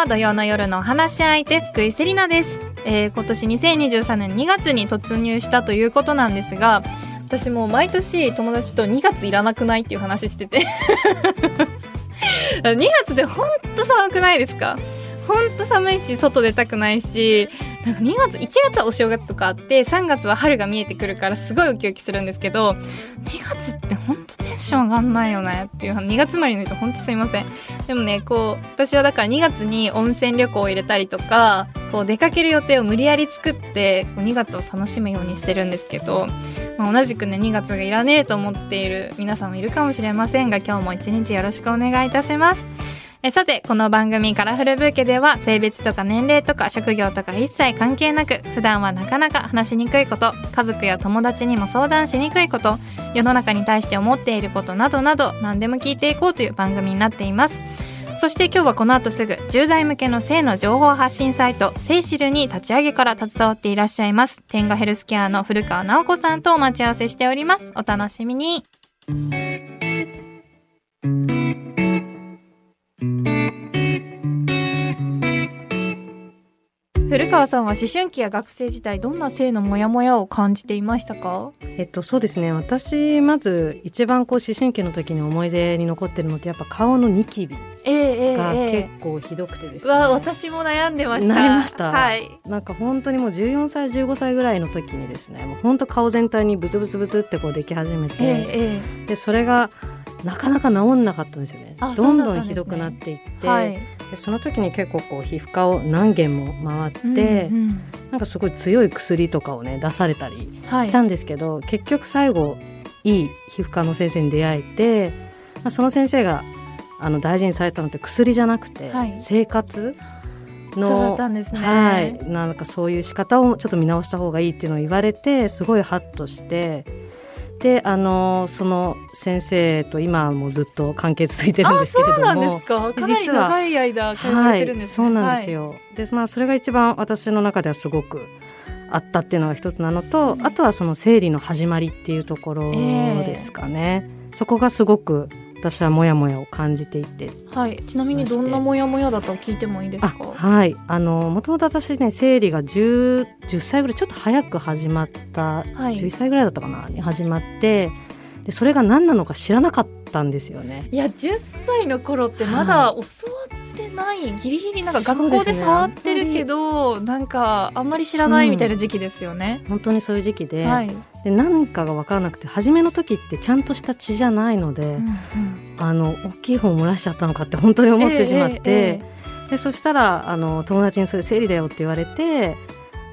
は土曜の夜の話し相手福井セリナです、えー今年2023年2月に突入したということなんですが私も毎年友達と2月いらなくないっていう話してて。2月でほんと寒くないですか？ほんと寒いし外出たくないしなんか2月1月はお正月とかあって3月は春が見えてくるからすごいウキウキするんですけど2月ってほんとンション上がんないよねっていう2月生まれの人ほんとすいません。でもねこう私はだから2月に温泉旅行を入れたりとかこう出かける予定を無理やり作ってこう2月を楽しむようにしてるんですけど、まあ、同じくね2月がいらねえと思っている皆さんもいるかもしれませんが今日も一日よろしくお願いいたします。えさてこの番組「カラフルブーケ」では性別とか年齢とか職業とか一切関係なく普段はなかなか話しにくいこと家族や友達にも相談しにくいこと世の中に対して思っていることなどなど何でも聞いていこうという番組になっています。そして今日はこの後すぐ10代向けの性の情報発信サイト「セイシル」に立ち上げから携わっていらっしゃいます天下ヘルスケアの古川直子さんとお待ち合わせしております。お楽しみに。古川さんは思春期や学生時代どんな性のモヤモヤを感じていましたか？えっとそうですね。私まず一番こう思春期の時に思い出に残ってるのってやっぱ顔のニキビえええがええ。結構ひどくてですえね、わ私も悩んでました。なりました？はい。なんか本当にもう14歳15歳ぐらいの時にですねもう本当顔全体にブツブツブツってこうでき始めて、えええでそれがなかなか治んなかったんですよね。あどんどんひどくなっていって、えはいでその時に結構こう皮膚科を何軒も回って、うんうん。なんかすごい強い薬とかをね出されたりはい。したんですけど、結局最後いい皮膚科の先生に出会えて、まあ、その先生があの大事にされたのって薬じゃなくて、はい。生活そうだのったんですね。はい、なんかそういう仕方をちょっと見直した方がいいっていうのを言われてすごいハッとしてであのその先生と今はもうずっと関係続いてるんですけれども。そうなんですか。かなり長い間通われてるんですね、はい、そうなんですよ。で、まあそれが一番私の中ではすごくあったっていうのが一つなのと、うんあとはその生理の始まりっていうところですかね。そこがすごく私はモヤモヤを感じていて、はい、はい、ちなみにどんなモヤモヤだと聞いてもいいですあかはい。あのもともと私ね生理が 10, 10歳ぐらいちょっと早く始まった、はい。11歳ぐらいだったかな？に始まってでそれが何なのか知らなかったんですよね。いや10歳の頃ってまだ教わってない、ギリギリなんか学校で触ってるけど、なんかあんまり知らないみたいな時期ですよね、本当にそういう時期で,、はい、で何かが分からなくて初めの時ってちゃんとした血じゃないので、うんうん。あの大きい方を漏らしちゃったのかって 本当に思ってしまって、ええええでそしたらあの友達にそれ生理だよって言われて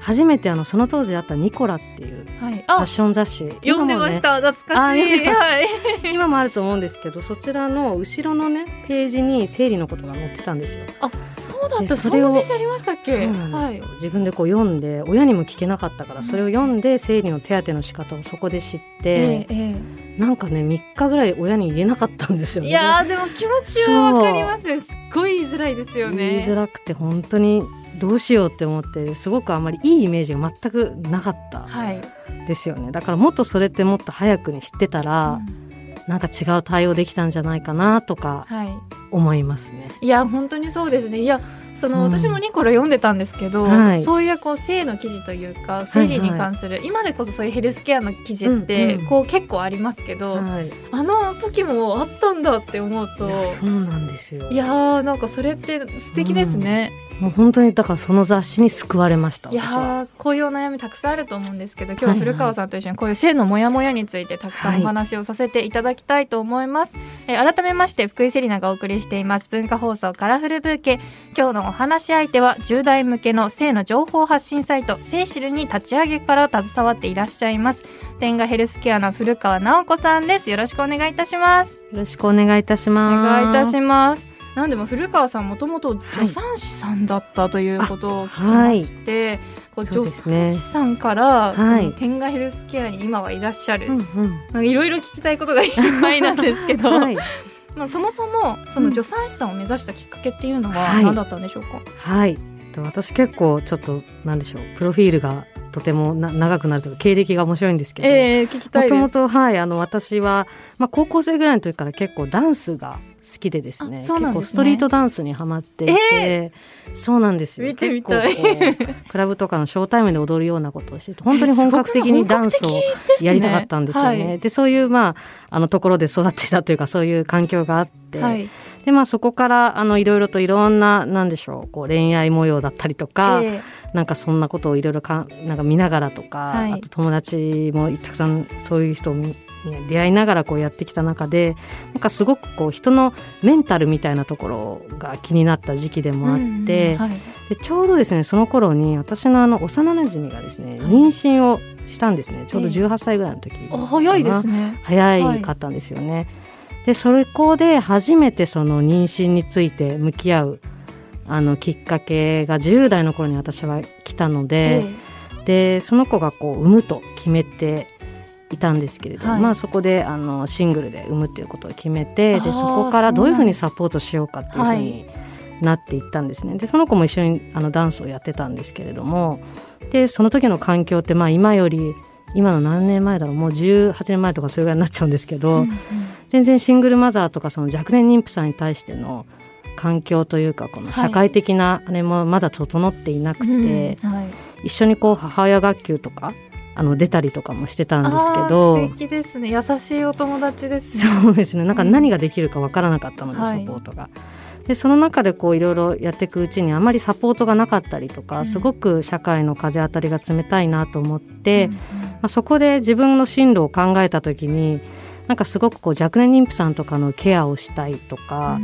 初めてあのその当時あった「ニコラ」っていうはい、ファッあション雑誌。読んでました、懐かしい。はい。今もあると思うんですけどそちらの後ろのねページに生理のことが載ってたんですよ。あそうだった。それをページありましたっけ？そうなんですよ、自分でこう読んで親にも聞けなかったからそれを読んで生理の手当ての仕方をそこで知って、えええなんかね3日ぐらい親に言えなかったんですよね。えいやーでも気持ちはわかりますよ。すっごい言いづらいですよね。言いづらくて本当にどうしようって思ってすごくあんまりいいイメージが全くなかったはい、ですよね。だからもっとそれってもっと早くに知ってたら、うん。なんか違う対応できたんじゃないかなとかはい。思いますね。いや本当にそうですね。いやその、うん。私もニコラ読んでたんですけど、はい。そういうこう性の記事というか生理に関する、今でこそそういうヘルスケアの記事って、うんうん。こう結構ありますけど、はい、いあの時もあったんだって思うとやそうなんですよ。いやーなんかそれって素敵ですね、もう本当にだからその雑誌に救われましたいやこういうお悩みたくさんあると思うんですけど今日は古川さんと一緒にこういう性のモヤモヤについてたくさんお話をさせていただきたいと思います、えー改めまして福井セリナがお送りしています。文化放送カラフルブーケ。今日のお話し相手は10代向けの性の情報発信サイトセイシルに立ち上げから携わっていらっしゃいます。天下ヘルスケアの古川直子さんです。よろしくお願いいたします。よろしくお願いいたしおます。願いいたしますなんでも古川さんもともと助産師さんだったということを聞きまして、こうそう助産師さんから、はい。天下ヘルスケアに今はいらっしゃる、うんうん。なんかいろいろ聞きたいことがいっぱいなんですけど、はい、まあそもそもその助産師さんを目指したきっかけっていうのははい。何だったんでしょうか？はい、えっと私結構ちょっとなんでしょう。プロフィールがとてもな長くなるというか経歴が面白いんですけど、ええ聞きたいです。もともとはい。あの私は、まあ、高校生ぐらいの時から結構ダンスが好きでですねあそうなんですね。結構ストリートダンスにハマっていて、そうなんですよ。見てみたい。クラブとかのショータイムで踊るようなことをしてて本当に本格的にダンスをやりたかったんですよね。はい。でそういうまああのところで育ってたというかそういう環境があって、はい。でまあそこからあのいろいろといろんななんでしょうこう恋愛模様だったりとか、えなんかそんなことをいろいろかなんか見ながらとか、はい。あと友達もたくさんそういう人に出会いながらこうやってきた中でなんかすごくこう人のメンタルみたいなところが気になった時期でえもあって、うんうんはい。でちょうどですねその頃に私のあの幼なじみがですねはい妊娠をしたんですね。ちょうどええ18歳ぐらいの時あ早いですね。早いかったんですよね。でそれこで初めてその妊娠について向き合うあのきっかけが10代の頃に私は来たので、え。でその子がこう産むと決めていたんですけれども、はい。まあ、そこであのシングルで産むっていうことを決めてでそこからどういうふうにそサポートしようかっていうふうはになっていったんですね。でその子も一緒にあのダンスをやってたんですけれどもでその時の環境ってまあ今より今の何年前だろうもう18年前とかそれぐらいになっちゃうんですけど、うんうん。全然シングルマザーとかその若年妊婦さんに対しての環境というかこの社会的なあれもまだ整っていなくて、うん。はい。一緒にこう母親学級とかあの出たりとかもしてたんですけど。素敵ですね。優しいお友達ですね。そうですね。なんか何ができるかわからなかったので、はいサポートが。でその中でこういろいろやっていくうちにあまりサポートがなかったりとか、うん。すごく社会の風当たりが冷たいなと思って、うんうんまあ、そこで自分の進路を考えた時になんかすごくこう若年妊婦さんとかのケアをしたいとか、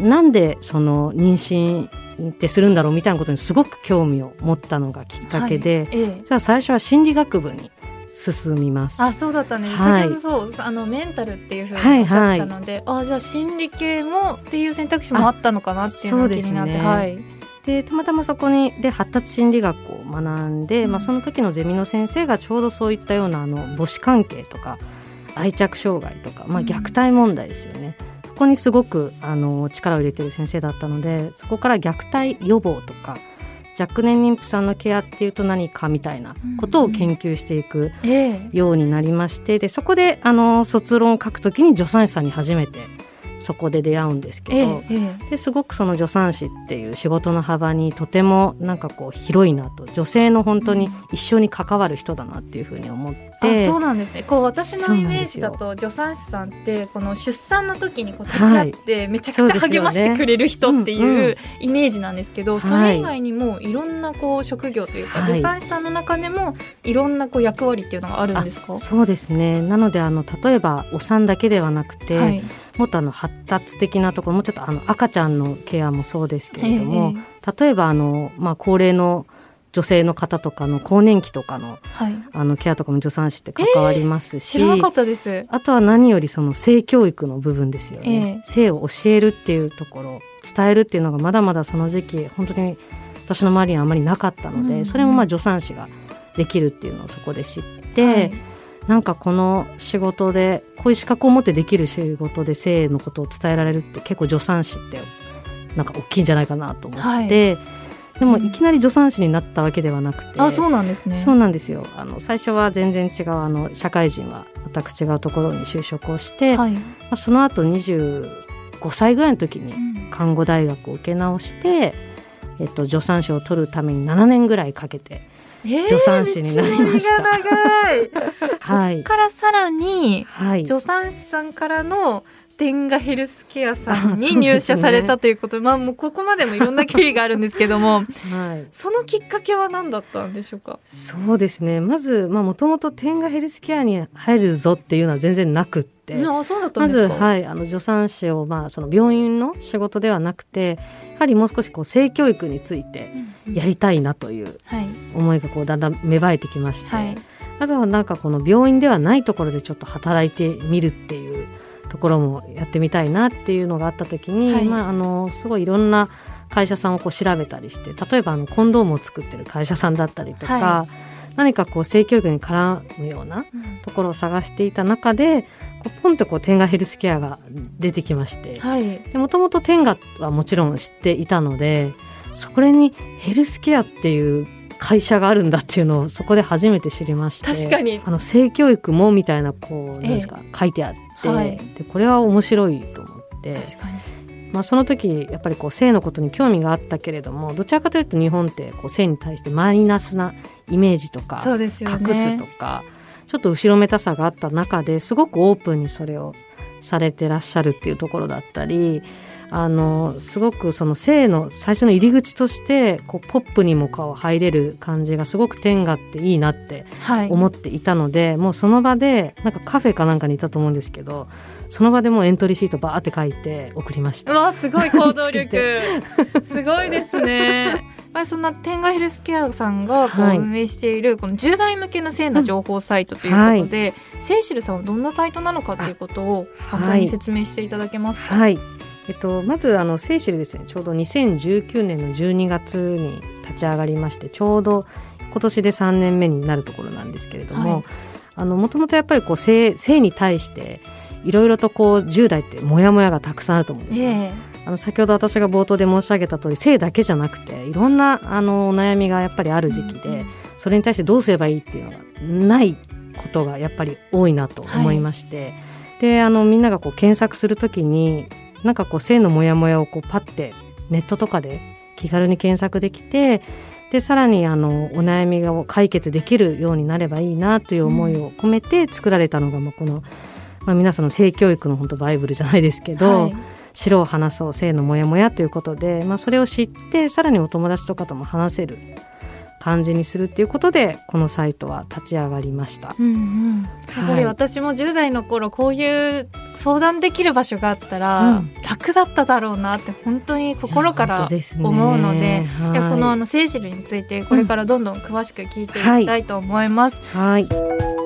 なんでその妊娠ってするんだろうみたいなことにすごく興味を持ったのがきっかけで、はいええ。じゃあ最初は心理学部に進みます。あそうだったね、はい。そうあのメンタルっていうふうはいにおっしゃってたので、あじゃあ心理系もっていう選択肢もあったのかなっていうのが気になって、ねはい。でたまたまそこにで発達心理学を学んで、うん。まあ、その時のゼミの先生がちょうどそういったようなあの母子関係とか愛着障害とか、まあ、うん。虐待問題ですよね、そこにすごくあの力を入れてる先生だったのでそこから虐待予防とか若年妊婦さんのケアっていうと何かみたいなことを研究していくええ。ようになりましてでそこであの卒論を書くときに助産師さんに初めてそこで出会うんですけど、ええええ。ですごくその助産師っていう仕事の幅にとてもなんかこう広いなと女性の本当に一生に関わる人だなっていうふうに思って、あそうなんですね。こう私のイメージだと助産師さんってこの出産の時にこう立ち会ってめちゃくちゃ励ましてくれる人ってうんうんいうイメージなんですけど、それ以外にもいろんなこう職業というか、はい。助産師さんの中でもいろんなこう役割っていうのがあるんですか？そうですね。なのであの例えばお産だけではなくて、はいもっとあの発達的なところもうちょっとあの赤ちゃんのケアもそうですけれども、え例えばあの、まあ、高齢の女性の方とかの更年期とかのはい、あのケアとかも助産師って関わりますし、知らなかったです。あとは何よりその性教育の部分ですよね、ええ。性を教えるっていうところ伝えるっていうのがまだまだその時期本当に私の周りにはあまりなかったので、うん。それもまあ助産師ができるっていうのをそこで知って、はいなんかこの仕事でこういう資格を持ってできる仕事で性のことを伝えられるって結構助産師ってなんか大きいんじゃないかなと思って、でもいきなり助産師になったわけではなくて、あそうなんですね。そうなんですよ。あの最初は全然違うあの社会人は全く違うところに就職をして、まはい。あ、その後25歳ぐらいの時にうん。看護大学を受け直して、えっと、助産師を取るために7年ぐらいかけて、えー助産師になりました。はいからさらにはい、助産師さんからの天下ヘルスケアさんに 入社されたということで、まあもうここまでもいろんな経緯があるんですけども、はい、そのきっかけは何だったんでしょうか？そうですねまずもともと天下ヘルスケアに入るぞっていうのは全然なくって。まず。はい、あの助産師を、まあ、その病院の仕事ではなくてやはりもう少しこう性教育についてうんやりたいなというはい。思いがこうだんだん芽生えてきまして、はい。あとはなんかこの病院ではないところでちょっと働いてみるっていうところもやってみたいなっていうのがあった時に、はい。まあ、あのすごいいろんな会社さんをこう調べたりして例えばあのコンドームを作ってる会社さんだったりとか、は何かこう性教育に絡むようなところを探していた中でポンとこう天下ヘルスケアが出てきまして。はい。もともと天下はもちろん知っていたのでそこにヘルスケアっていう会社があるんだっていうのをそこで初めて知りまして。確かに。あの性教育もみたいなこうなんですか、書いてあって、はい。でこれは面白いと思って。確かに。まあ、その時やっぱりこう性のことに興味があったけれどもどちらかというと日本ってこう性に対してマイナスなイメージとかそうですよね。隠すとかちょっと後ろめたさがあった中ですごくオープンにそれをされてらっしゃるっていうところだったりあのすごくその性の最初の入り口としてこうポップにもこう入れる感じがすごく天がっていいなってはい思っていたので、もうその場でなんかカフェかなんかにいたと思うんですけどその場でもうエントリーシートバーって書いて送りましうた。わすごい行動力 すごいですね。まあそんな天下ヘルスケアさんがこうはい。運営しているこの10代向けの性の情報サイトということで、セイシルさんはどんなサイトなのかということを簡単に説明していただけますか？はい。えっと、まずあのセイシルですね。ちょうど2019年の12月に立ち上がりましてちょうど今年で3年目になるところなんですけれども、もともとやっぱりこう性性に対していろいろとこう10代ってモヤモヤがたくさんあると思うんですね。えあの先ほど私が冒頭で申し上げた通り性だけじゃなくていろんなあのお悩みがやっぱりある時期で、それに対してどうすればいいっていうのがないことがやっぱり多いなと思いまして、であのみんながこう検索するときになんかこう性のモヤモヤをこうパッてネットとかで気軽に検索できてでさらにあのお悩みを解決できるようになればいいなという思いを込めて作られたのが、まあこの、まあ、皆さんの性教育の本当バイブルじゃないですけど、はい白を話そう性のモヤモヤということで、まあ、それを知ってさらにお友達とかとも話せる感じにするっていうことでこのサイトは立ち上がりました。うんうん、やっぱりはい。私も10代の頃こういう相談できる場所があったら、うん。楽だっただろうなって本当に心から思うのではい。でこのあのセイシルについてこれからどんどん詳しく聞いていきたいと思います。はい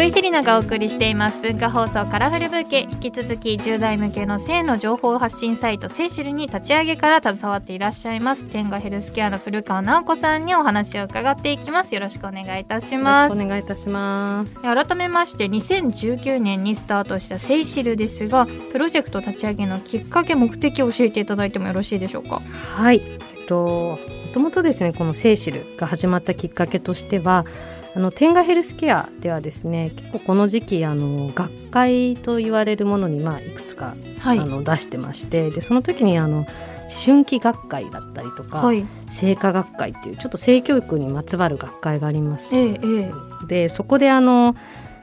福井セリナがお送りしています。文化放送カラフルブーケ。引き続き10代向けの性の情報発信サイトセイシルに立ち上げから携わっていらっしゃいます。天下ヘルスケアの古川直子さんにお話を伺っていきます。よろしくお願いいたします。お願いいたします。改めまして2019年にスタートしたセイシルですがプロジェクト立ち上げのきっかけ目的を教えていただいてもよろしいでしょうか？はい、えっともともとですねこのセイシルが始まったきっかけとしてはあの天下ヘルスケアではですね結構この時期あの学会と言われるものにまあいくつか、はあの出してましてでその時にあの思春期学会だったりとか、はい。性科学会っていうちょっと性教育にまつわる学会があります。ええええ。でそこであの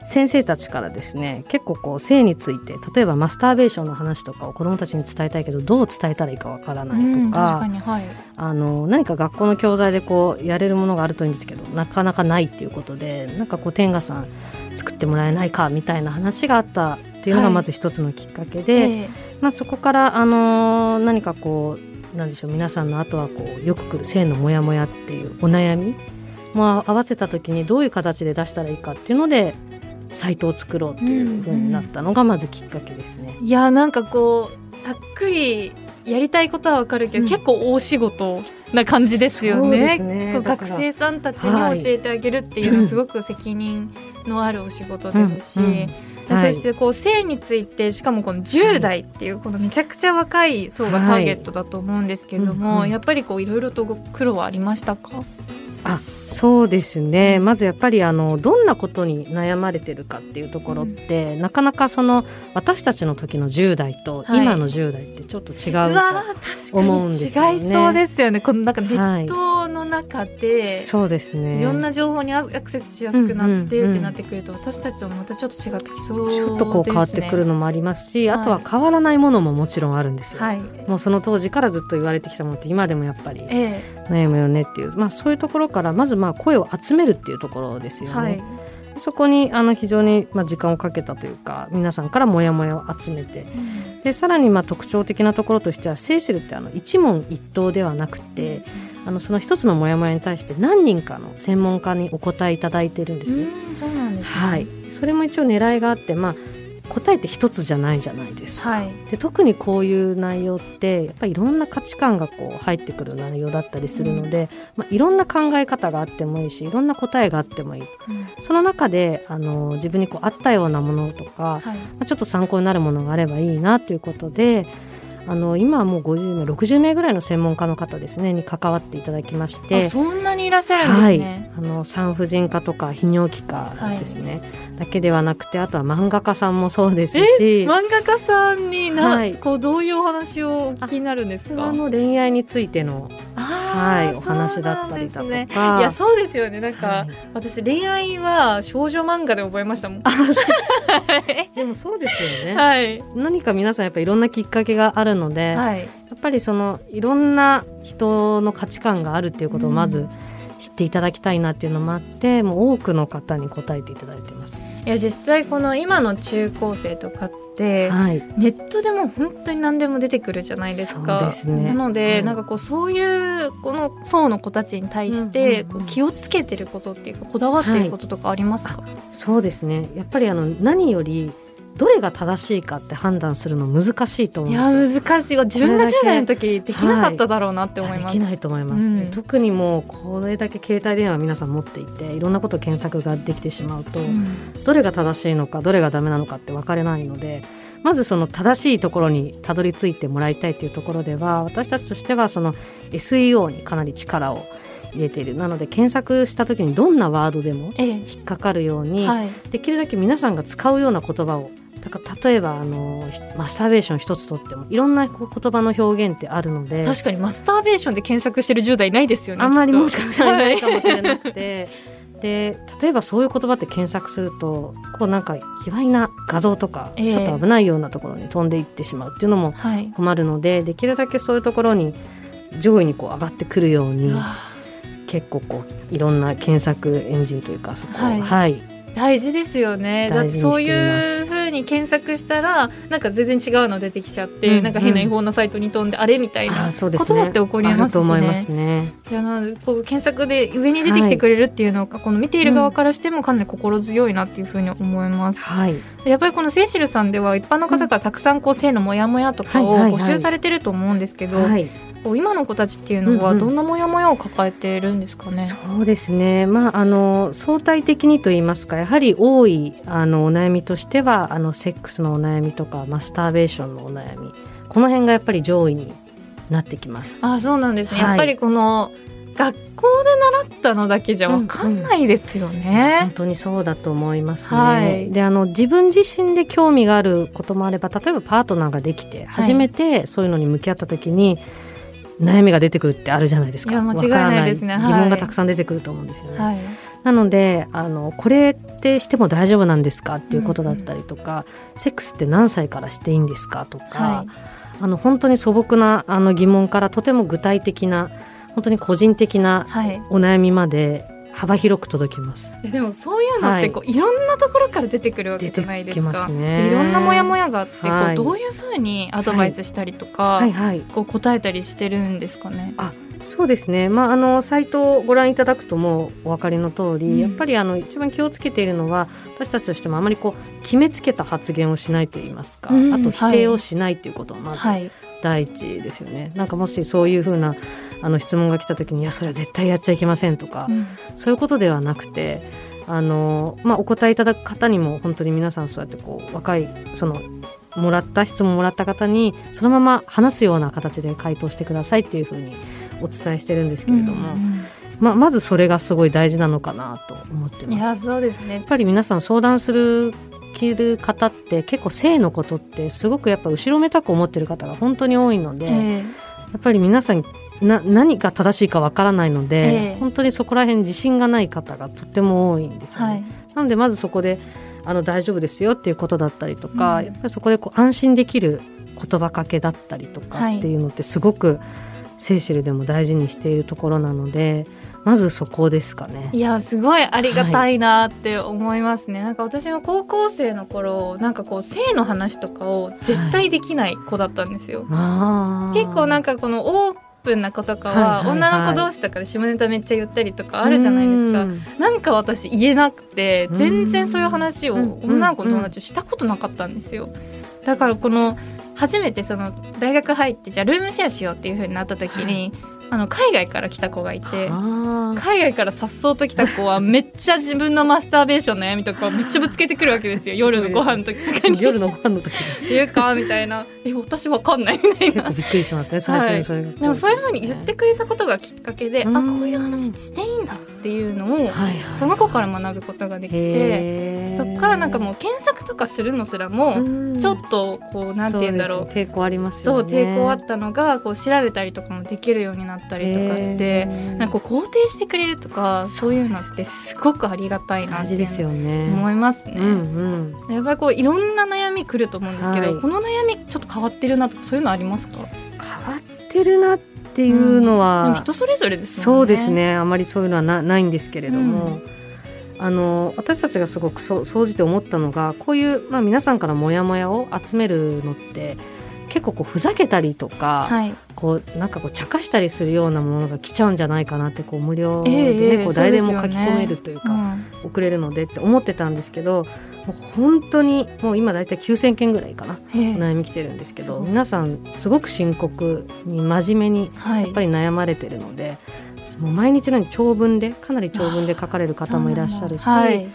先生たちからですね結構こう性について例えばマスターベーションの話とかを子どもたちに伝えたいけどどう伝えたらいいかわからないうんとか確かにはい。あの何か学校の教材でこうやれるものがあるといいんですけどなかなかないっていうことでなんかこう天賀さん作ってもらえないかみたいな話があったっていうのがはい。まず一つのきっかけで、ええ。まあ、そこから、あのー何かこうなんでしょう皆さんの後はこうよく来る性のモヤモヤっていうお悩みも合わせた時にどういう形で出したらいいかっていうのでサイトを作ろうっていうふうになったのがまずきっかけですね。いやなんかこうさっくりやりたいことはわかるけど、うん。結構大仕事な感じですよね。すね。学生さんたちに教えてあげるっていうのはすごく責任のあるお仕事ですし、うんうん。ではいそしてこう性についてしかもこの10代っていうこのめちゃくちゃ若い層がターゲットだと思うん。ですけれども、はい。うんうんやっぱりこういろいろと苦労はありましたかあそうですね。まずやっぱりあのどんなことに悩まれてるかっていうところって、なかなかその私たちの時の10代とはい。今の10代ってちょっと違うと、思うんですよね。に違いそうですよね。このなんかネはい。ットの中で、そうですね。いろんな情報にアクセスしやすくなってうんうんうん。ってなってくると私たちはまたちょっと違ってきそうですね。ちょっとこう変わってくるのもありますし、はい。あとは変わらないものももちろんあるんですよ。はい。もうその当時からずっと言われてきたものって今でもやっぱりえ悩むよねっていう、まあ、そういうところからまずまあ声を集めるっていうところですよね。えはい。そこにあの非常にまあ時間をかけたというか皆さんからモヤモヤを集めてでさらにまあ特徴的なところとしてはセーシルってあの一問一答ではなくてあのその一つのモヤモヤに対して何人かの専門家にお答えいただいてるんですね。うんそうなんですね。はい、それも一応狙いがあって、まあ、答えって一つじゃないじゃないですか。はい。で特にこういう内容ってやっぱりいろんな価値観がこう入ってくる内容だったりするので、まあ、いろんな考え方があってもいいしいろんな答えがあってもいいその中であの自分にこう合ったようなものとか、はい。まあ、ちょっと参考になるものがあればいいなということであの今はもう50名60名ぐらいの専門家の方ですねに関わっていただきましてそんなにいらっしゃるんですね、はい、あの産婦人科とか泌尿器科ですね、はい、だけではなくてあとは漫画家さんもそうですし。漫画家さんにな、はい、こうどういうお話をお聞きになるんですか？あの恋愛についてのはい、お話だったりだとか、ね、いやそうですよね。なんか、はい、私恋愛は少女漫画で覚えましたもん。でもそうですよね、はい、何か皆さんやっぱいろんなきっかけがあるので、はい、やっぱりそのいろんな人の価値観があるっていうことをまず知っていただきたいなっていうのもあってもう多くの方に答えていただいています。いや実際この今の中高生とかって、はい、ネットでも本当に何でも出てくるじゃないですか。ですね、なので、はい、なんかこうそういうこの層の子たちに対してこう気をつけてることっていうかこだわってることとかありますか、はい、そうですね。やっぱりあの何よりどれが正しいかって判断するの難しいと思いますいや難しい。自分が10代の時できなかっただろうなって思います、はい、できないと思います、ねうん、特にもうこれだけ携帯電話皆さん持っていていろんなこと検索ができてしまうと、うん、どれが正しいのかどれがダメなのかって分かれないのでまずその正しいところにたどり着いてもらいたいというところでは私たちとしてはその SEO にかなり力を入れている。なので検索した時にどんなワードでも引っかかるように、ええはい、できるだけ皆さんが使うような言葉をだから例えばあのマスターベーション一つとってもいろんな言葉の表現ってあるので確かにマスターベーションで検索してる10代ないですよねあんまりもしかしたらないかもしれなくて。で例えばそういう言葉って検索するとこうなんか卑猥な画像とか、ちょっと危ないようなところに飛んでいってしまうっていうのも困るので、はい、できるだけそういうところに上位にこう上がってくるように結構こういろんな検索エンジンというかそこを、はい、はい、大事ですよね。だってそういうふうに検索したらなんか全然違うの出てきちゃって、うんうん、なんか変な違法なサイトに飛んであれみたいなことだって起こりますしね。ね。いやなこう検索で上に出てきてくれるっていうのが、はい、この見ている側からしてもかなり心強いなっていうふうに思います。はい、やっぱりこのセイシルさんでは一般の方からたくさんこう性のモヤモヤとかを募集されてると思うんですけど、はい今の子たちっていうのはどんなモヤモヤを抱えているんですかね？うんうん、そうですね。まああの相対的にと言いますか、やはり多いあのお悩みとしてはあのセックスのお悩みとかマスターベーションのお悩み、この辺がやっぱり上位になってきます。あ、そうなんですね。はい、やっぱりこの学校で習ったのだけじゃわかんないですよね、うんうん、本当にそうだと思いますね、はい、であの自分自身で興味があることもあれば例えばパートナーができて初めてそういうのに向き合った時に、はい悩みが出てくるってあるじゃないですか。いや間違いないですね。疑問がたくさん出てくると思うんですよね。はい、なのであのこれってしても大丈夫なんですかっていうことだったりとか、うん、セックスって何歳からしていいんですかとか、はい、あの本当に素朴なあの疑問からとても具体的な本当に個人的なお悩みまで、幅広く届きます。でもそういうのってこう、はい、いろんなところから出てくるわけじゃないですか。すね、いろんなモヤモヤがあって、はい、こうどういうふうにアドバイスしたりとか、はい。はい、こう答えたりしてるんですかね？あそうですね、まあ、あのサイトをご覧いただくともお分かりの通り、うん、やっぱりあの一番気をつけているのは私たちとしてもあまりこう決めつけた発言をしないといいますか、うん、あと否定をしないということはまず第一ですよね。はい、なんかもしそういうふうなあの質問が来た時に「いやそれは絶対やっちゃいけません」とか、うん、そういうことではなくてあの、まあ、お答えいただく方にも本当に皆さんそうやってこう若いそのもらった質問もらった方にそのまま話すような形で回答してくださいっていうふうにお伝えしてるんですけれども。うんうんまあ、まずそれがすごい大事なのかなと思ってます。いやそうですねやっぱり皆さん相談する着る方って結構性のことってすごくやっぱ後ろめたく思ってる方が本当に多いので、えー、やっぱり皆さんな何が正しいかわからないので、えー、本当にそこら辺自信がない方がとっても多いんですよね。はい、なのでまずそこであの大丈夫ですよっていうことだったりとか、うん、やっぱりそこでこう安心できる言葉かけだったりとかっていうのってすごくセーシルでも大事にしているところなので。まずそこですかね。いやすごいありがたいなって思いますね、はい、なんか私も高校生の頃なんかこう性の話とかを絶対できない子だったんですよ、はい、結構なんかこのオープンな子とかは女の子同士とかで下ネタめっちゃ言ったりとかあるじゃないですか、なんか私言えなくて全然そういう話を女の子の友達したことなかったんですよ。だからこの初めてその大学入ってじゃあルームシェアしようっていう風になった時に、はいあの海外から来た子がいて海外からさっそうと来た子はめっちゃ自分のマスターベーションの悩みとかめっちゃぶつけてくるわけですよ。夜のご飯の時とかに。夜のご飯の時。っていうかみたいな「え私わかんない」みたいな。びっくりしますね最初にそれが、でもそういうふうに言ってくれたことがきっかけで、うん。あこういう話していいんだっていうのを、はいはい。その子から学ぶことができてそっからなんかもう検索とかするのすらもうん。ちょっとこうなんて言うんだろう。抵抗ありますそう抵抗あったのがこう調べたりとかもできるようになったりとかしてなんか肯定してくれるとかそういうのってすごくありがたいなって大事ですよね。思いますね。うんうん。やっぱりこういろんな悩み来ると思うんですけど、はい。この悩みちょっと変わってるなとかそういうのありますか？変わってるなっていうのは、でも人それぞれですよね。そうですね。あまりそういうのはなないんですけれども、あの私たちがすごくそ総じて思ったのがこういう、まあ、皆さんからモヤモヤを集めるのって結構こうふざけたりとか、はい、こうなんかこう茶化したりするようなものが来ちゃうんじゃないかなってこう無料でね、ええええこう誰でも書き込めるというか、うん。送れるのでって思ってたんですけどもう本当にもう今大体9,000件ぐらいかなええ。お悩み来てるんですけど皆さんすごく深刻に真面目にはい、やっぱり悩まれてるので、もう毎日のように長文でかなり長文で書かれる方もいらっしゃるし、はい、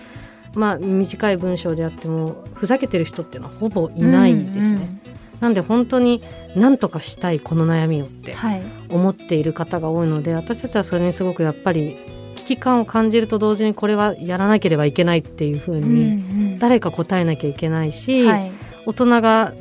まあ、短い文章であってもふざけてる人っていうのはほぼいないですね。なんで本当に何とかしたいこの悩みをってうんはい、思っている方が多いので私たちはそれにすごくやっぱり危機感を感じると同時にこれはやらなければいけないっていうふうに誰か答えなきゃいけないし、はい、大人が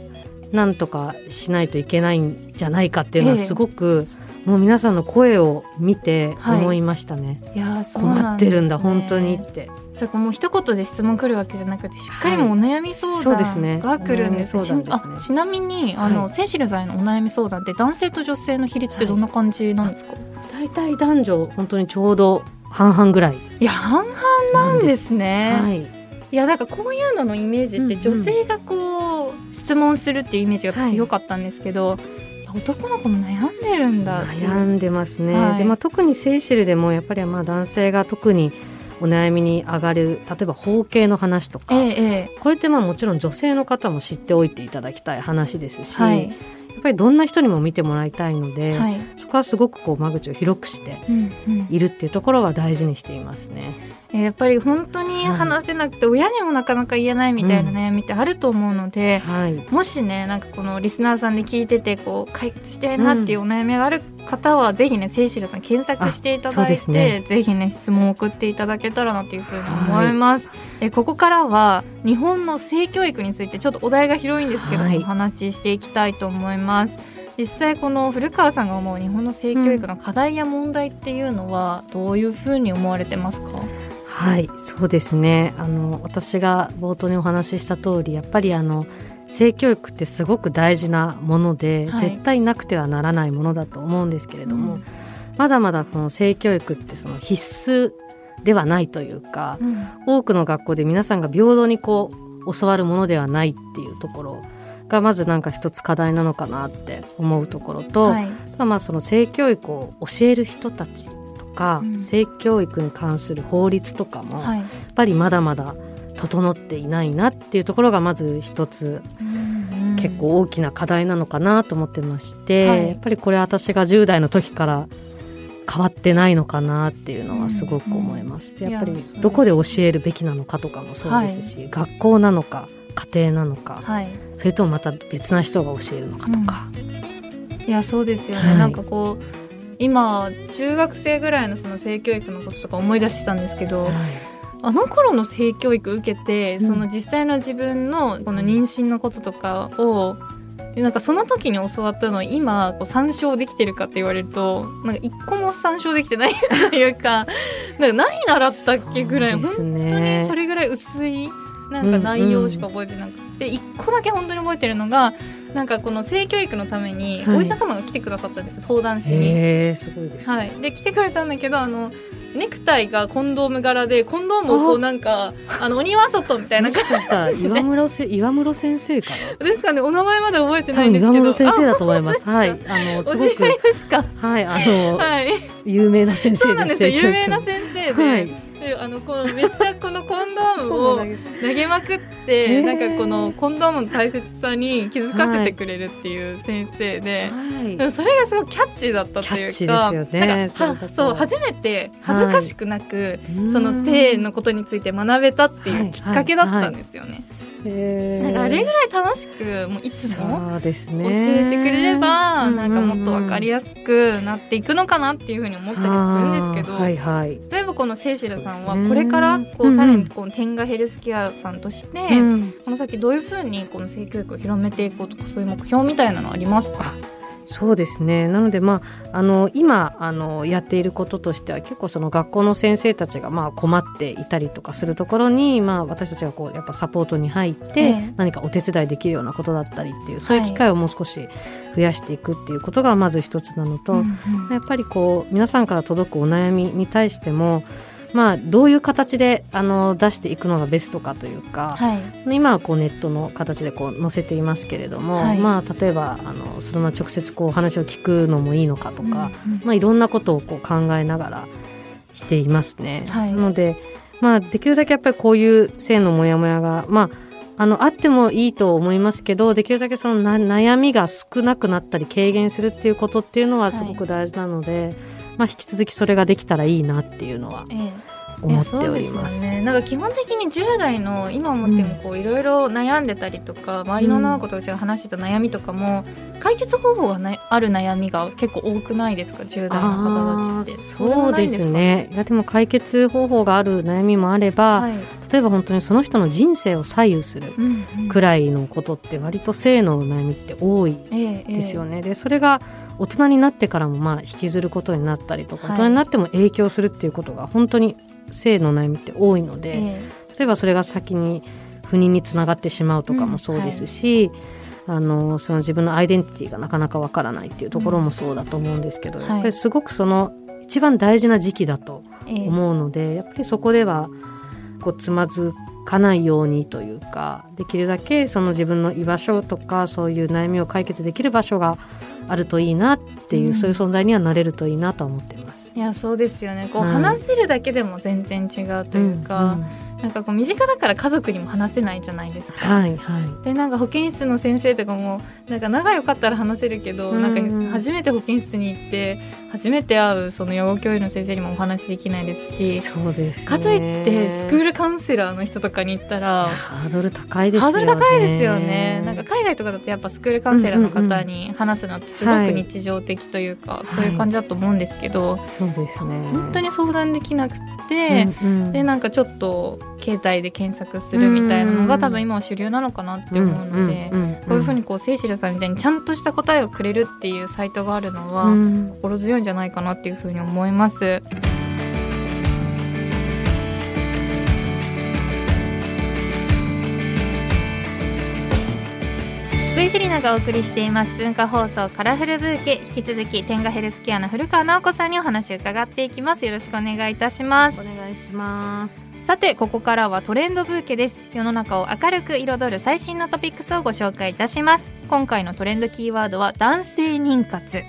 何とかしないといけないんじゃないかっていうのはええ。すごく、もう皆さんの声を見てはい思いましたね、いやーそうなんですね。困ってるんだ本当にってそうかもう一言で質問来るわけじゃなくてしっかりもうお悩み相談が来るんです,、お悩み相談ですね。ちあちなみにあの、はいセンシル剤のお悩み相談って男性と女性の比率ってどんな感じなんですか、大体男女本当にちょうど半々ぐらい。い、や半々なんですね、はい、いやなんかこういうののイメージって女性がこう質問するっていうイメージが強かったんですけど、男の子も悩んでるんだ悩んでますね、はい。でまあ、特にセイシルでもやっぱりまあ男性が特にお悩みに上がる例えば包茎の話とか、えええこれってまあもちろん女性の方も知っておいていただきたい話ですし、えはい。やっぱりどんな人にも見てもらいたいので、はい、そこはすごくこう間口を広くしてうんうん。いるっていうところは大事にしていますね。えーやっぱり本当に話せなくて親にもなかなか言えないみたいな悩みってあると思うので、はい、もしねなんかこのリスナーさんで聞いててこう解決したいなっていうお悩みがある方は、ぜひねセイシルさん検索していただいて、ね。ぜひね質問を送っていただけたらなというふうに思います。えここからは日本の性教育についてちょっとお題が広いんですけども、はい。お話ししていきたいと思います。実際この古川さんが思う日本の性教育の課題や問題っていうのはどういうふうに思われてますか、はい、そうですね。あの私が冒頭にお話しした通り、やっぱりあの性教育ってすごく大事なもので、はい。絶対なくてはならないものだと思うんですけれども、うん。まだまだこの性教育ってその必須ではないというか、多くの学校で皆さんが平等にこう教わるものではないっていうところがまずなんか一つ課題なのかなって思うところと、はい。まあその性教育を教える人たちとか、うん。性教育に関する法律とかも、はい。やっぱりまだまだ整っていないなっていうところがまず一つ結構大きな課題なのかなと思ってまして、はい。やっぱりこれ私が10代の時から変わってないのかなっていうのはすごく思いまして、うん。やっぱりどこで教えるべきなのかとかもそうですし、学校なのか家庭なのか、はい。それともまた別な人が教えるのかとか。いやそうですよね、はい。なんかこう今中学生ぐらいのその性教育のこととか思い出したんですけど、あの頃の性教育受けて、うん。その実際の自分のこの妊娠のこととかをなんかその時に教わったのを今こう参照できてるかって言われるとなんか一個も参照できてないというか なんか何習ったっけぐらい、そうです本ね当にそれぐらい薄いなんか内容しか覚えてなくて一、個だけ本当に覚えてるのがなんかこの性教育のためにはい。お医者様が来てくださったんです、登壇しに。へえすごいですね。はい、で来てくれたんだけどあのネクタイがコンドーム柄でコンドームをこうなんかあの鬼は外みたいなもしかしたら岩室せ岩室先生かな？ですかねお名前まで覚えて多ないん分ですけど。岩室先生だと思います。はい、あのあ すごくはいあの、はい。有名な先生そうなんです有名な先生で、はい。であのこのめっちゃこのコンドームを投げまくって、へー。なんかこのコンドームの大切さに気づかせてくれるっていう先生で。はい。それがすごいキャッチーだったというかなんかはそう初めて恥ずかしくなく、うん。その性のことについて学べたっていうきっかけだったんですよね。へーなんかあれぐらい楽しくもういつも教えてくれれば、うんなんかもっと分かりやすくなっていくのかなっていうふうに思ったりするんですけど、はいはい、例えばこのセイシルさんはこれからこうさらにこの天下ヘルスケアさんとして、うん。この先どういうふうにこの性教育を広めていこうとかそういう目標みたいなのありますか？そうですね。なので、まあ、あの今あのやっていることとしては結構その学校の先生たちがまあ困っていたりとかするところに、まあ、私たちがこうやっぱサポートに入って、ええ。何かお手伝いできるようなことだったりっていうそういう機会をもう少し増やしていくっていうことがまず一つなのと、やっぱりこう皆さんから届くお悩みに対してもまあ、どういう形であの出していくのがベストかというか、はい。今はこうネットの形でこう載せていますけれども、はい。まあ、例えばあのそのまま直接こうお話を聞くのもいいのかとか、うんうんまあ、いろんなことをこう考えながらしていますね。はい。なので、まあ、できるだけやっぱりこういう性のモヤモヤが、まあ、あのあってもいいと思いますけどできるだけそのな悩みが少なくなったり軽減するっていうことっていうのはすごく大事なので、まあ、引き続きそれができたらいいなっていうのは思っております。ね。なんか基本的に10代の今思ってもこういろいろ悩んでたりとか、周りの女の子たちが話してた悩みとかも解決方法がないある悩みが結構多くないですか？10代の方たちって。そうですねいやでも解決方法がある悩みもあれば、はい。例えば本当にその人の人生を左右するうんうんくらいのことって割と性の悩みって多いですよね。でそれが大人になってからもまあ引きずることになったりとか、はい大人になっても影響するっていうことが本当に性の悩みって多いので、え例えばそれが先に不妊につながってしまうとかもそうですし、あのその自分のアイデンティティがなかなかわからないっていうところもそうだと思うんですけど、はい。やっぱりすごくその一番大事な時期だとええ。え思うので、やっぱりそこではこうつまずかないようにというかできるだけその自分の居場所とかそういう悩みを解決できる場所があるといいなっていう、うん。そういう存在にはなれるといいなとは思っています。いやそうですよね。こうはい話せるだけでも全然違うというか、んんなんかこう身近だから家族にも話せないじゃないですか。はいはいでなんか保健室の先生とかもなんか仲良かったら話せるけど、うんなんか初めて保健室に行って初めて会うその養護教諭の先生にもお話できないですし、そうですねかといってスクールカウンセラーの人とかに行ったら。ハードル高いですよね。ハードル高いですよねなんか海外とかだとやっぱスクールカウンセラーの方に話すのってすごく日常的というか、そういう感じだと思うんですけど、そうですね。本当に相談できなくて、うんうんでなんかちょっと携帯で検索するみたいなのが多分今は主流なのかなって思うので、こういうふうにこうセイシルさんみたいにちゃんとした答えをくれるっていうサイトがあるのはうん心強いんじゃないかなっていうふうに思います。福井セリナがお送りしています。文化放送カラフルブーケ。引き続き天下ヘルスケアの古川直子さんにお話を伺っていきます。よろしくお願いいたします。お願いします。さてここからはトレンドブーケです。世の中を明るく彩る最新のトピックスをご紹介いたします。今回のトレンドキーワードは男性妊活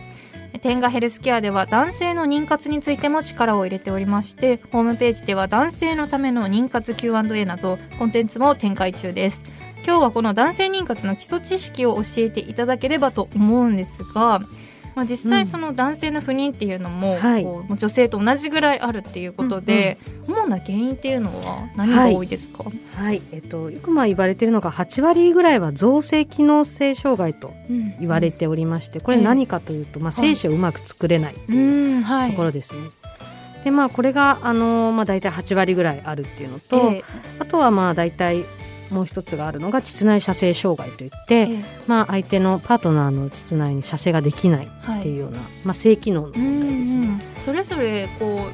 天下ヘルスケアでは男性の妊活についても力を入れておりましてホームページでは男性のための妊活 Q&A などコンテンツも展開中です。今日はこの男性妊活の基礎知識を教えていただければと思うんですが、まあ、実際その男性の不妊っていうのも、はい。こう女性と同じぐらいあるっていうことで、主な原因っていうのは何が多いですか、はい、えっと、よくまあ言われているのが8割ぐらいは造成機能性障害と言われておりましてこれ何かというと、まあ、精子をうまく作れないうんはい。ところですね。でまあこれがあの、まあ、大体8割ぐらいあるっていうのと、ええ。あとはまあ大体もう一つがあるのが膣内射精障害といって、ええ。まあ、相手のパートナーの膣内に射精ができないはいっていうような、まあ、性機能の問題ですね。それぞれこ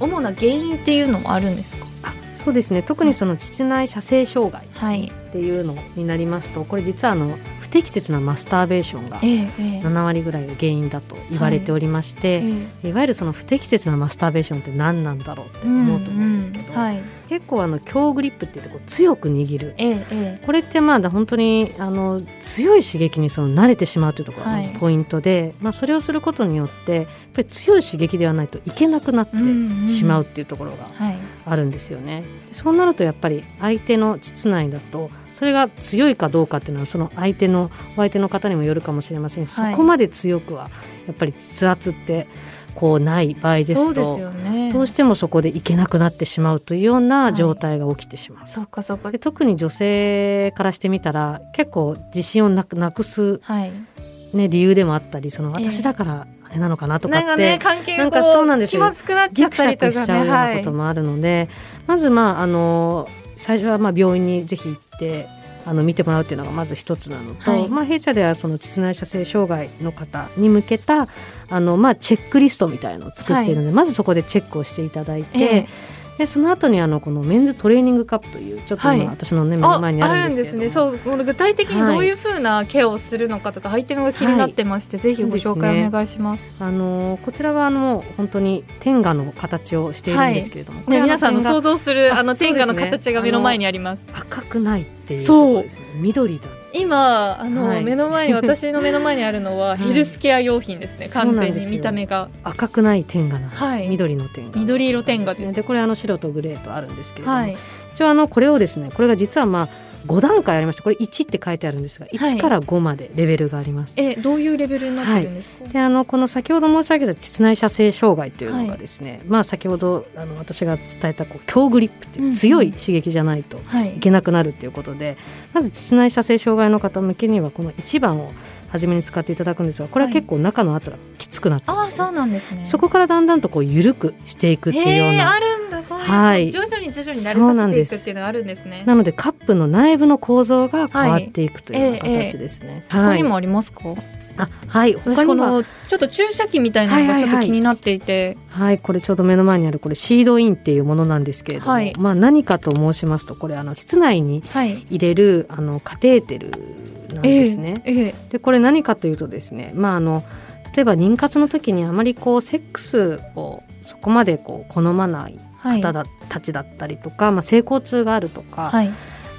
う主な原因っていうのはあるんですか？あそうですね。特にその膣内射精障害っていうのになりますとこれ実はあの不適切なマスターベーションがええええ。7割ぐらいが原因だと言われておりまして、えい、わゆるその不適切なマスターベーションって何なんだろうって思うと思うんですけど、うんはい。結構あの強グリップって言ってこう強く握る。えええこれってまあ本当にあの強い刺激にその慣れてしまうというところがまずはい。ポイントで、まあ、それをすることによってやっぱり強い刺激ではないといけなくなってえしまうっていうところがはい。あるんですよね。そうなるとやっぱり相手の膣内だとそれが強いかどうかっていうのはその相手のお相手の方にもよるかもしれません。し、はい、そこまで強くはやっぱり筆圧ってこうない場合ですと、ね、どうしてもそこでいけなくなってしまうというような状態が起きてしまう。はい、そっかそっか。で特に女性からしてみたら結構自信をなくなくす、はい。ね、理由でもあったりその私だからあれなのかなとかって、えー、なんかね関係がこうそうなんですよ。ギクシャクしちゃうようなこともあるので、はい、まずまああの最初はまあ病院にぜひ行ってあの見てもらうっていうのがまず一つなのと、はい、まあ、弊社ではその膣内射精障害の方に向けたあの、まあ、チェックリストみたいのを作っているので、はい、まずそこでチェックをしていただいて。えーでその後にあのこのメンズトレーニングカップというちょっと今私の、ね、目の前にあるんですけどね。そうこの具体的にどういうふうなケアをするのかとか、はい、っていうのが気になってまして、はい、ぜひご紹介お願いします。すね、あのこちらはあの本当に天下の形をしているんですけれども、はい、ね、皆さんの想像するあの天下の形が目の前にあります。赤くないっていうそう。緑だ今あの、はい、目の前に私の目の前にあるのはヘルスケア用品ですね、完全に見た目が。赤くない天下なんです、はい、緑の天下緑色天下ですね。でこれあの白とグレーとあるんですけれども、はい、一応あのこれをですねこれが実はまあ5段階ありましてこれ1って書いてあるんですが1から5までレベルがあります。はい、えどういうレベルになってるんですか、はい、であのこの先ほど申し上げた膣内射精障害というのがですね、はい、まあ、先ほどあの私が伝えたこう強グリップっていう強い刺激じゃないとい。けなくなるっていうことで、まず膣内射精障害の方向けにはこの1番を初めに使っていただくんですがこれは結構中の圧がきつくなって、はい、あそうなんですね。そこからだんだんとこう緩くしていくっていうようなはい、徐々に徐々に慣れさせていくっていうのがあるんですね。なのでカップの内部の構造が変わっていくという形ですね、はい、他にもありますか、あはい。他にも。ちょっと注射器みたいなのがちょっと気になっていて、はい、はい、これちょうど目の前にあるこれシードインっていうものなんですけれども、はい、まあ何かと申しますとこれあの室内に入れる、あのカテーテルなんですね。えーえー、でこれ何かというとですね、まあ、あの例えば妊活の時にあまりこうセックスをそこまでこう好まない方だ、たちだったりとか、まあ、性交痛があるとか、はい、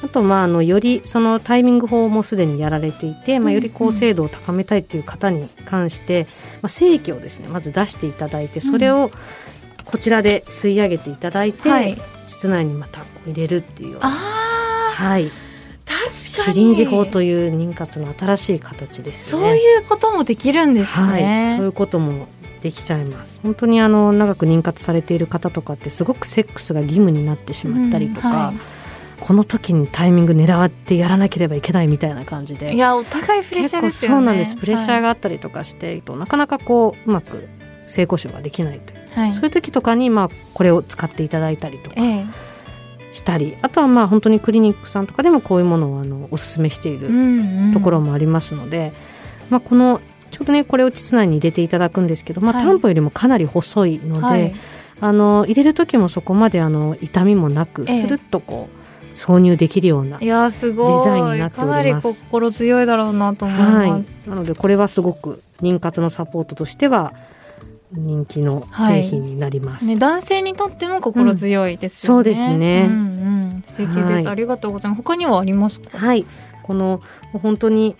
あとまああのよりそのタイミング法もすでにやられていて、まあ、よりこう精度を高めたいという方に関して、まあ、精液をですねまず出していただいてそれをこちらで吸い上げていただいて、はい、膣内にまた入れるっていうはい。シリンジ法という妊活の新しい形です、ね、そういうこともできるんですね、はい、そういうこともできちゃいます。本当にあの長く妊活されている方とかってすごくセックスが義務になってしまったりとか、うんはい、この時にタイミング狙ってやらなければいけないみたいな感じで。いやお互いプレッシャーですよね。そうなんです。プレッシャーがあったりとかして、はい、なかなかこううまく性交渉ができないという、はい、そういう時とかにまあこれを使っていただいたりとか。ええ。したりあとはまあ本当にクリニックさんとかでもこういうものをあのおすすめしているところもありますので、うんうん、まあ、このちょうどねこれを膣内に入れていただくんですけど、まあ、担保よりもかなり細いので、はい、あの入れる時もそこまであの痛みもなく、スルッとこう挿入できるようなデザインになっております。かなり心強いだろうなと思います、はい、なのでこれはすごく妊活のサポートとしては人気の製品になります、はい、ね、男性にとっても心強いですよね、うん、そうですね、うんうん、素敵です、はい、ありがとうございます。他にはありますか？はい。この本当に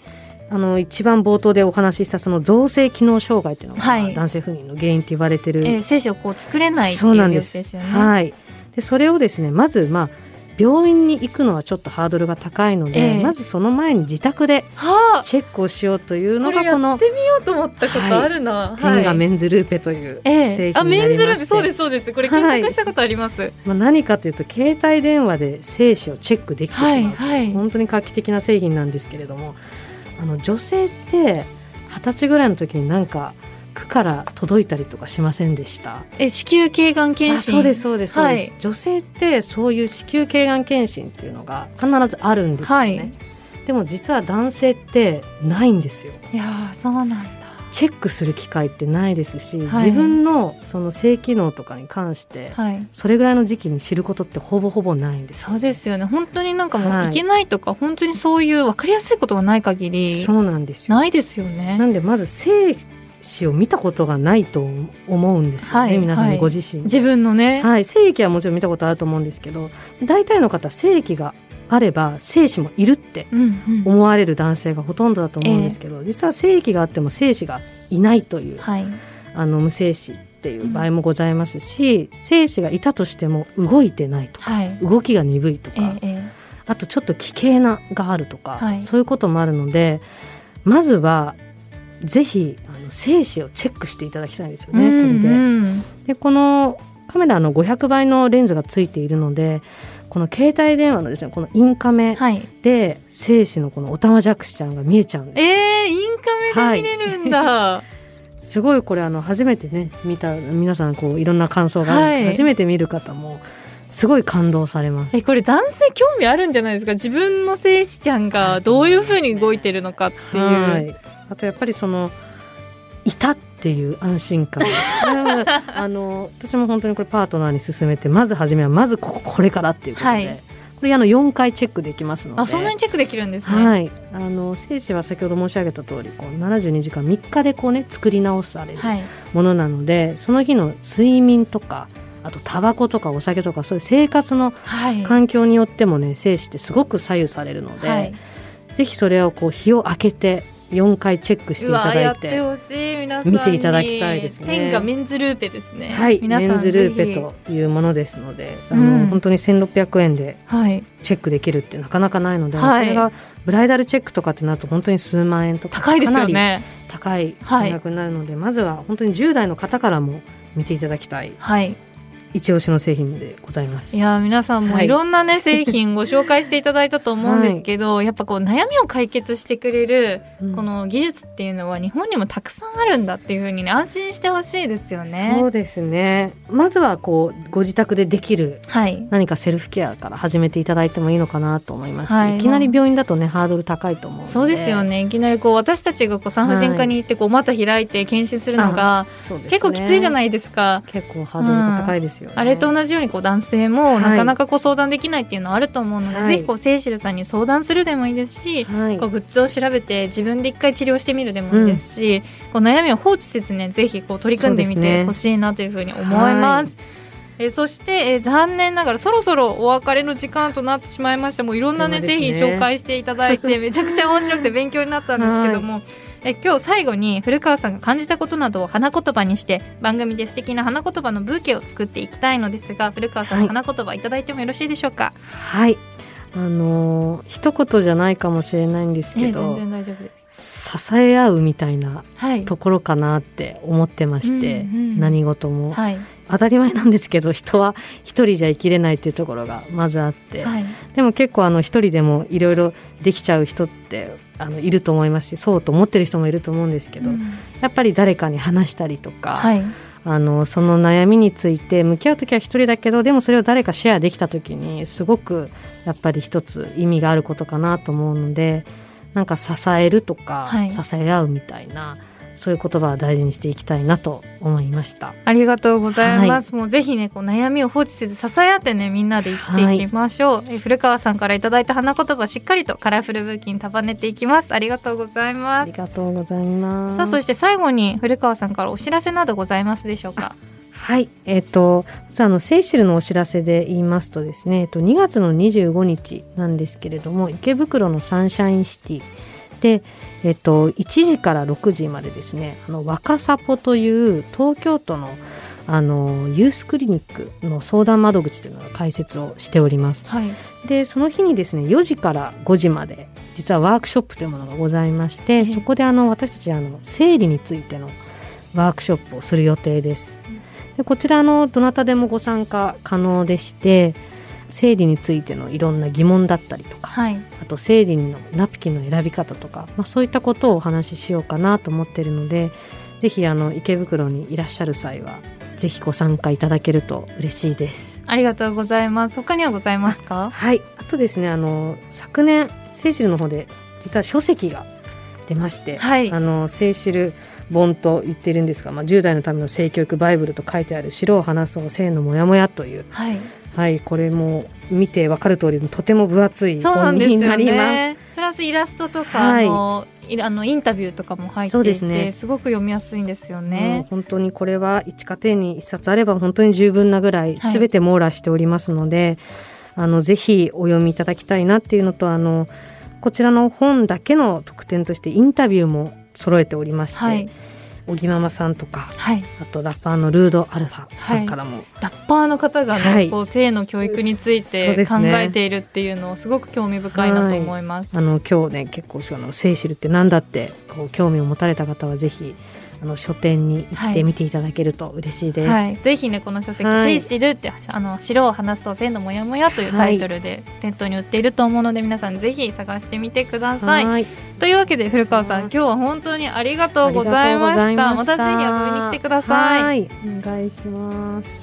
あの一番冒頭でお話ししたその造成機能障害っていうのが、はい、男性不妊の原因って言われてる、えー、精子をこう作れないっていうやつです。よね。はい。でそれをですねまずまあ病院に行くのはちょっとハードルが高いので、えー、まずその前に自宅でチェックをしようというのがこのやってみようと思ったことあるな、はい、テンガメンズルーペという製品になりまして、えー、あメンズルーペそうですそうです。これ検索したことあります、はい、まあ、何かというと携帯電話で精子をチェックできてしまう、はいはい、本当に画期的な製品なんですけれどもあの女性って二十歳ぐらいの時になんか区から届いたりとかしませんでした？え子宮頸がん検診。そうですそうですそうです、はい、女性ってそういう子宮頸がん検診っていうのが必ずあるんです。よね、はい、でも実は男性ってないんですよいやそうなんだチェックする機会ってないですし、はい、自分のその性機能とかに関して、はい、それぐらいの時期に知ることってほぼほぼないんですそうですよね。本当になんかもうい。けないとか、はい、本当にそういう分かりやすいことがない限りそうなんですよ。ないですよね。なんでまず性史を見たことがないと思うんですよね、はい、皆さんご自身、はい、自分のね、はい、精液はもちろん見たことあると思うんですけど大体の方精液があれば精子もいるって思われる男性がほとんどだと思うんですけど、うんうん、実は精液があっても精子がいないという、はい、あの無精子っていう場合もございますし、精子がいたとしても動いてないとか、はい。動きが鈍いとか、えええあとちょっと奇形ながあるとか、はい。そういうこともあるのでまずはぜひあの精子をチェックしていただきたいんですよえね、これで。うん。うんで。このカメラの500倍のレンズがついているのでこの携帯電話のですねこのインカメはい。で精子のこのオタマジャクシちゃんが見えちゃうんですえー、インカメで見れるんだ、すごいこれあの初めてね見た皆さんこういろんな感想があるんですけど、はい。初めて見る方もすごい感動されます。えこれ男性興味あるんじゃないですか？自分の精子ちゃんがどういうふうに動いてるのかっていう、はい、あとやっぱりそのいたっていう安心感。あの私も本当にこれパートナーに勧めてまず初めはまずこここれからっていうことで、はい。これあの4回チェックできますので。あそんなにチェックできるんですね、はい、あの精子は先ほど申し上げた通りこう72時間3日でこうね作り直されるはい。ものなので、その日の睡眠とかあとタバコとかお酒とかそういう生活のはい。環境によってもね精子ってすごく左右されるので、はい。ぜひそれをこう日を明けて4回チェックしていうたわだいて見ていただきたいですね。天下メンズルーペですね。はいメンズルーペというものですので、あうん。の本当に1600円ではい。チェックできるってなかなかないので、はい。これがブライダルチェックとかってなると本当に数万円とか高いですかなりよね高いはい金額になるので、まずは本当に10代の方からも見ていただきたい。はい一押しの製品でございます。いや皆さんもはい。いろんなね、製品ご紹介していただいたと思うんですけど、やっぱこう悩みを解決してくれるうん。この技術っていうのは日本にもたくさんあるんだっていうふうにね安心してほしいですよね。そうですね。まずはこうご自宅でできるはい。何かセルフケアから始めていただいてもいいのかなと思いますし、はい。い、きなり病院だとねハードル高いと思うそうですよね。いきなりこう私たちがこう産婦人科に行ってこう股開いて検診するのが結構きついじゃないですか。結構ハードルが高いですよね、あれと同じようにこう男性もはい。なかなかこう相談できないっていうのはあると思うので、はい。ぜひこうセイシルさんに相談するでもいいですし、はい。こうグッズを調べて自分で一回治療してみるでもいいですし、こう悩みを放置せずねぜひこう取り組んでみてほしいなというふうに思います。えーそして、えー残念ながらそろそろお別れの時間となってしまいました。もういろんなねね品紹介していただいてめちゃくちゃ面白くて勉強になったんですけども、え今日最後に古川さんが感じたことなどを花言葉にして番組で素敵な花言葉のブーケを作っていきたいのですが古川さんの花言葉いただいてもよろしいでしょうか、はい。あのー一言じゃないかもしれないんですえーけど、全然大丈夫です。支え合うみたいなはい。ところかなって思ってまして、うんうん何事も、はい。当たり前なんですけど人は一人じゃ生きれないっていうところがまずあって、はい。でも結構あの一人でもいろいろできちゃう人ってあのいると思いますしそうと思ってる人もいると思うんですけど、うん。やっぱり誰かに話したりとか、はい。あのその悩みについて向き合う時は一人だけどでもそれを誰かシェアできた時にすごくやっぱり一つ意味があることかなと思うのでなんか支えるとか、はい。支え合うみたいなそういう言葉は大事にしていきたいなと思いました。ありがとうございます。もうぜひね、こう悩みを放置せず支え合ってね、みんなで生きていきましょう。え古川さんからいただいた花言葉、しっかりとカラフルブーケに束ねていきます。ありがとうございあます。りがとうございます。さあ、そして最後に古川さんからお知らせなどございますでしょうか？はい、えっ、と、じゃあ、あの、セイシルのお知らせで言いますとですね、えっと、2月の25日なんですけれども、池袋のサンシャインシティで、えっと、1時から6時までですね、あの、若サポという東京都の、あの、ユースクリニックの相談窓口というのが開設をしております。はい。で、その日にですね、4時から5時まで、実はワークショップというものがございまして、えそこであの、私たち、あの、生理についてのワークショップをする予定です。でこちらのどなたでもご参加可能でして生理についてのいろんな疑問だったりとかはい。あと生理のナプキンの選び方とか、まあ、そういったことをお話ししようかなと思っているのでぜひあの池袋にいらっしゃる際はぜひご参加いただけると嬉しいです。ありがとうございます。他にはございますか？はい、あとですねあの昨年セイシルの方で実は書籍が出まして、はいあのセイシル本と言っているんですが、まあ、10代のための性教育バイブルと書いてある「白を話そう性のモヤモヤ」という、はい。はい、これも見てわかる通りとても分厚い本になります。ね。プラスイラストとか、はいあの、インタビューとかも入っていて、すねすごく読みやすいんですよね。本当にこれは一家庭に一冊あれば本当に十分なぐらいはいすべて網羅しておりますので、あのぜひお読みいただきたいなっていうのとあのこちらの本だけの特典としてインタビューも揃えておりまして、はい。小木ママさんとかはい。あとラッパーのルードアルファさんからも、ラッパーの方がね、はい。こう性の教育について考えているっていうのをすごく興味深いなと思います。あの今日ね結構そのセイシルってなんだってこう興味を持たれた方はぜひあの書店に行ってみていただけると嬉しいです。はい、ぜひねこの書籍「はいセイシル」ってあの白を話すと性のモヤモヤというタイトルで店頭に売っていると思うので皆さんぜひ探してみてください。はいというわけで古川さん今日は本当にありがとうございました。またぜひ遊びに来てください。はいお願いします。